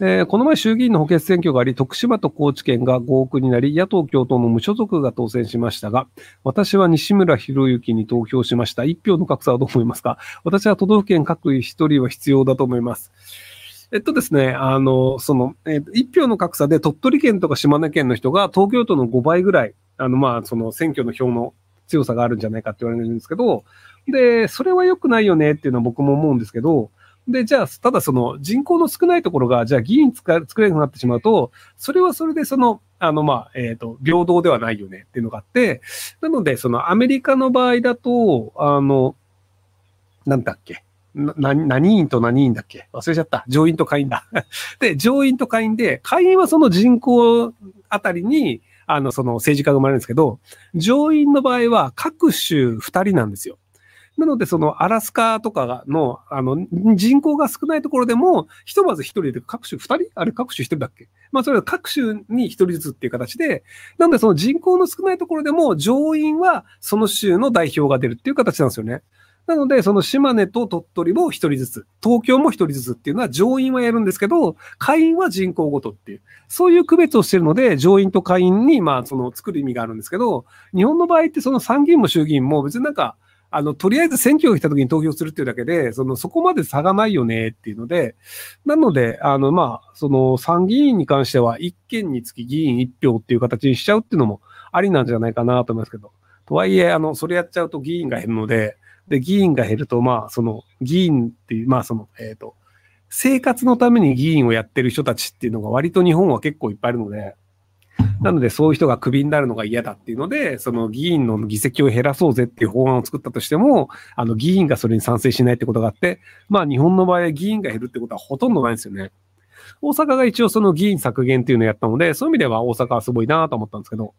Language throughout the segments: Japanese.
えー、この前衆議院の補欠選挙があり、徳島と高知県が合区になり、野党共闘の無所属が当選しましたが、私は西村博之に投票しました。一票の格差はどう思いますか？私は都道府県各一人は必要だと思います。えっとですね、あの、その、えー、一票の格差で鳥取県とか島根県の人が東京都の5倍ぐらい、あの、まあ、その選挙の票の強さがあるんじゃないかって言われるんですけど、で、それは良くないよねっていうのは僕も思うんですけど、で、じゃあ、ただその人口の少ないところが、じゃあ議員作れなくなってしまうと、それはそれでその、あの、まあ、えっ、ー、と、平等ではないよねっていうのがあって、なので、そのアメリカの場合だと、あの、なんだっけ。な、何員と何員だっけ忘れちゃった。上院と下院だ。で、上院と下院で、下院はその人口あたりに、あの、その政治家が生まれるんですけど、上院の場合は各州二人なんですよ。なので、そのアラスカとかの、あの、人口が少ないところでも、ひとまず一人で各種二人あれ各種一人だっけ？まあ、それは各種に一人ずつっていう形で、なのでその人口の少ないところでも、上院はその州の代表が出るっていう形なんですよね。なので、その島根と鳥取も一人ずつ、東京も一人ずつっていうのは上院はやるんですけど、下院は人口ごとっていう、そういう区別をしてるので、上院と下院に、まあ、その作る意味があるんですけど、日本の場合ってその参議院も衆議院も別になんか、あの、とりあえず選挙が来た時に投票するっていうだけで、その、そこまで差がないよねっていうので、なので、あの、まあ、その、参議院に関しては、一件につき議員一票っていう形にしちゃうっていうのもありなんじゃないかなと思いますけど、とはいえ、あの、それやっちゃうと議員が減るので、で、議員が減ると、まあ、その、議員っていう、まあ、その、えっ、ー、と、生活のために議員をやってる人たちっていうのが割と日本は結構いっぱいいるので、なので、そういう人がクビになるのが嫌だっていうので、その議員の議席を減らそうぜっていう法案を作ったとしても、あの、議員がそれに賛成しないってことがあって、まあ、日本の場合、議員が減るってことはほとんどないんですよね。大阪が一応その議員削減っていうのをやったので、そういう意味では大阪はすごいなと思ったんですけど、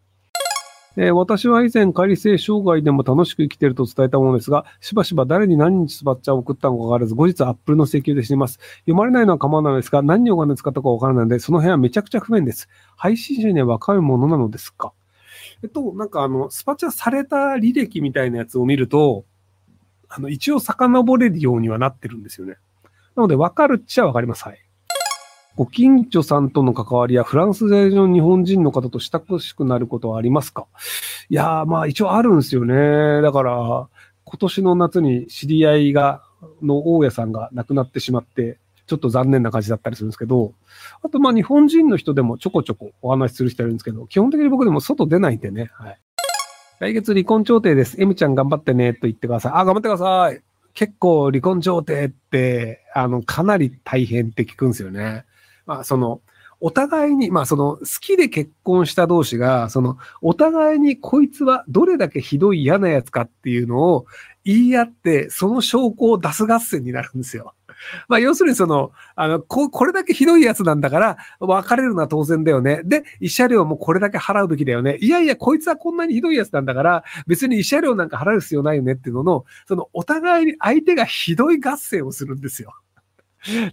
えー、私は以前、仮性障害でも楽しく生きていると伝えたものですが、しばしば誰に何日スバッチャを送ったのかわからず、後日アップルの請求で知ります。読まれないのは構わないですが、何にお金使ったかわからないので、その辺はめちゃくちゃ不便です。配信者には若いものなのですか？えっと、なんかあの、スパチャされた履歴みたいなやつを見ると、あの、一応遡れるようにはなってるんですよね。なので、わかるっちゃわかります。はい。ご近所さんとの関わりやフランス在住の日本人の方と親しくなることはありますか？いやー、まあ一応あるんですよね。だから、今年の夏に知り合いが、の大家さんが亡くなってしまって、ちょっと残念な感じだったりするんですけど、あとまあ日本人の人でもちょこちょこお話しする人いるんですけど、基本的に僕でも外出ないんでね。はい。来月離婚調停です。M ちゃん頑張ってね、と言ってください。あ、頑張ってください。結構離婚調停って、あの、かなり大変って聞くんですよね。まあ、その、お互いに、まあその好きで結婚した同士が、そのお互いにこいつはどれだけひどい嫌なやつかっていうのを言い合って、その証拠を出す合戦になるんですよ。まあ要するにその、あの、こ、これだけひどいやつなんだから、別れるのは当然だよね。で、慰謝料もこれだけ払うべきだよね。いやいや、こいつはこんなにひどいやつなんだから、別に慰謝料なんか払う必要ないよねっていうのの、そのお互いに相手がひどい合戦をするんですよ。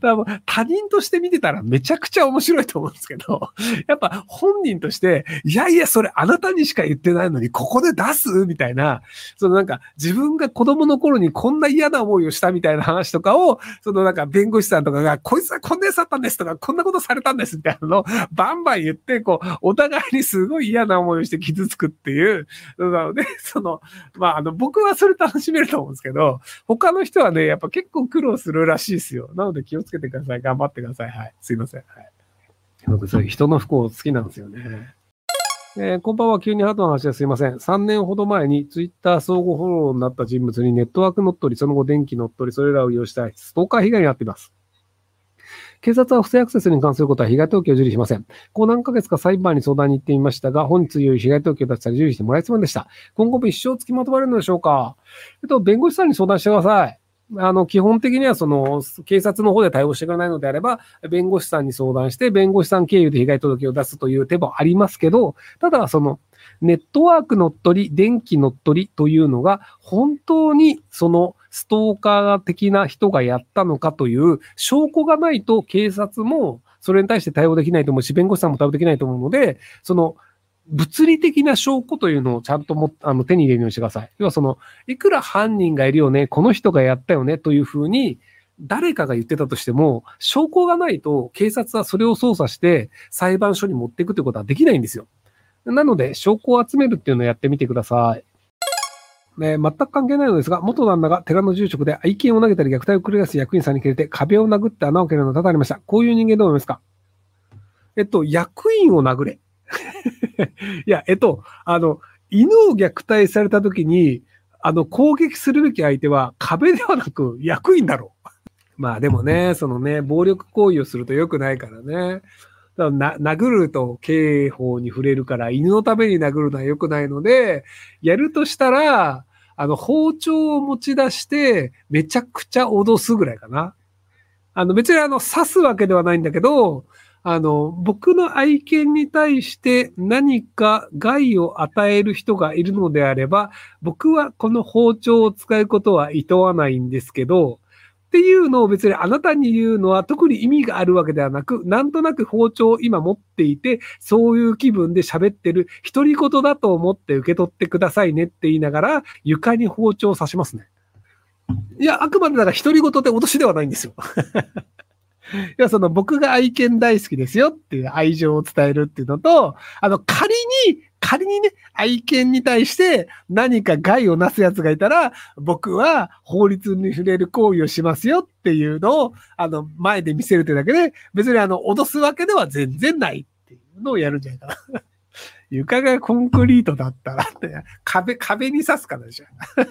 だから他人として見てたらめちゃくちゃ面白いと思うんですけど、やっぱ本人として、いやいや、それあなたにしか言ってないのに、ここで出す？みたいな、そのなんか自分が子供の頃にこんな嫌な思いをしたみたいな話とかを、そのなんか弁護士さんとかが、こいつはこんなやつだったんですとか、こんなことされたんですみたいなのを バンバン言って、こう、お互いにすごい嫌な思いをして傷つくっていう、なので、その、まあ、あの、僕はそれ楽しめると思うんですけど、他の人はね、やっぱ結構苦労するらしいですよ。なのでで気をつけてください。頑張ってください。はい。すいません。はい。僕、そういう人の不幸好きなんですよね。えー、こんばんは。急にハートの話ですいません。3年ほど前にツイッター相互フォローになった人物にネットワーク乗っ取り、その後電気乗っ取り、それらを利用したい。ストーカー被害に遭っています。警察は不正アクセスに関することは被害届を受理しません。こう何ヶ月か裁判に相談に行ってみましたが、本日より被害届を出したり受理してもらえませんでした。今後も一生付きまとまれるのでしょうかえっと、弁護士さんに相談してください。あの、基本的にはその、警察の方で対応してくれないのであれば、弁護士さんに相談して、弁護士さん経由で被害届を出すという手もありますけど、ただ、その、ネットワーク乗っ取り、電気乗っ取りというのが、本当にそのストーカー的な人がやったのかという証拠がないと警察もそれに対して対応できないと思うし、弁護士さんも対応できないと思うので、その物理的な証拠というのをちゃんともあの手に入れるようにしてください。要はその、いくら犯人がいるよね、この人がやったよねというふうに、誰かが言ってたとしても、証拠がないと警察はそれを捜査して裁判所に持っていくということはできないんですよ。なので、証拠を集めるっていうのをやってみてください。ね、全く関係ないのですが、元旦那が寺の住職で愛犬を投げたり虐待を繰り返す役員さんに切れて壁を殴って穴を開けるのが多々ありました。こういう人間どう思いますか？えっと、役員を殴れ。いや、えっと、あの、犬を虐待された時に、あの、攻撃するべき相手は壁ではなく役員だろう。まあでもね、そのね、暴力行為をすると良くないからね。殴ると刑法に触れるから犬のために殴るのは良くないので、やるとしたら、あの、包丁を持ち出して、めちゃくちゃ脅すぐらいかな。あの、別にあの、刺すわけではないんだけど、あの、僕の愛犬に対して何か害を与える人がいるのであれば、僕はこの包丁を使うことは厭わないんですけど、っていうのを別にあなたに言うのは特に意味があるわけではなく、なんとなく包丁を今持っていて、そういう気分で喋ってる独り言だと思って受け取ってくださいねって言いながら、床に包丁を刺しますね。いや、あくまでだから独り言で脅しではないんですよ。いや、その僕が愛犬大好きですよっていう愛情を伝えるっていうのと、あの、仮に、仮にね、愛犬に対して何か害をなす奴がいたら、僕は法律に触れる行為をしますよっていうのを、あの、前で見せるというだけで、別にあの、脅すわけでは全然ないっていうのをやるんじゃないかな。床がコンクリートだったらって、壁、壁に刺すからでしょ。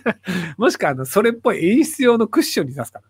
もしくは、あの、それっぽい演出用のクッションに刺すから。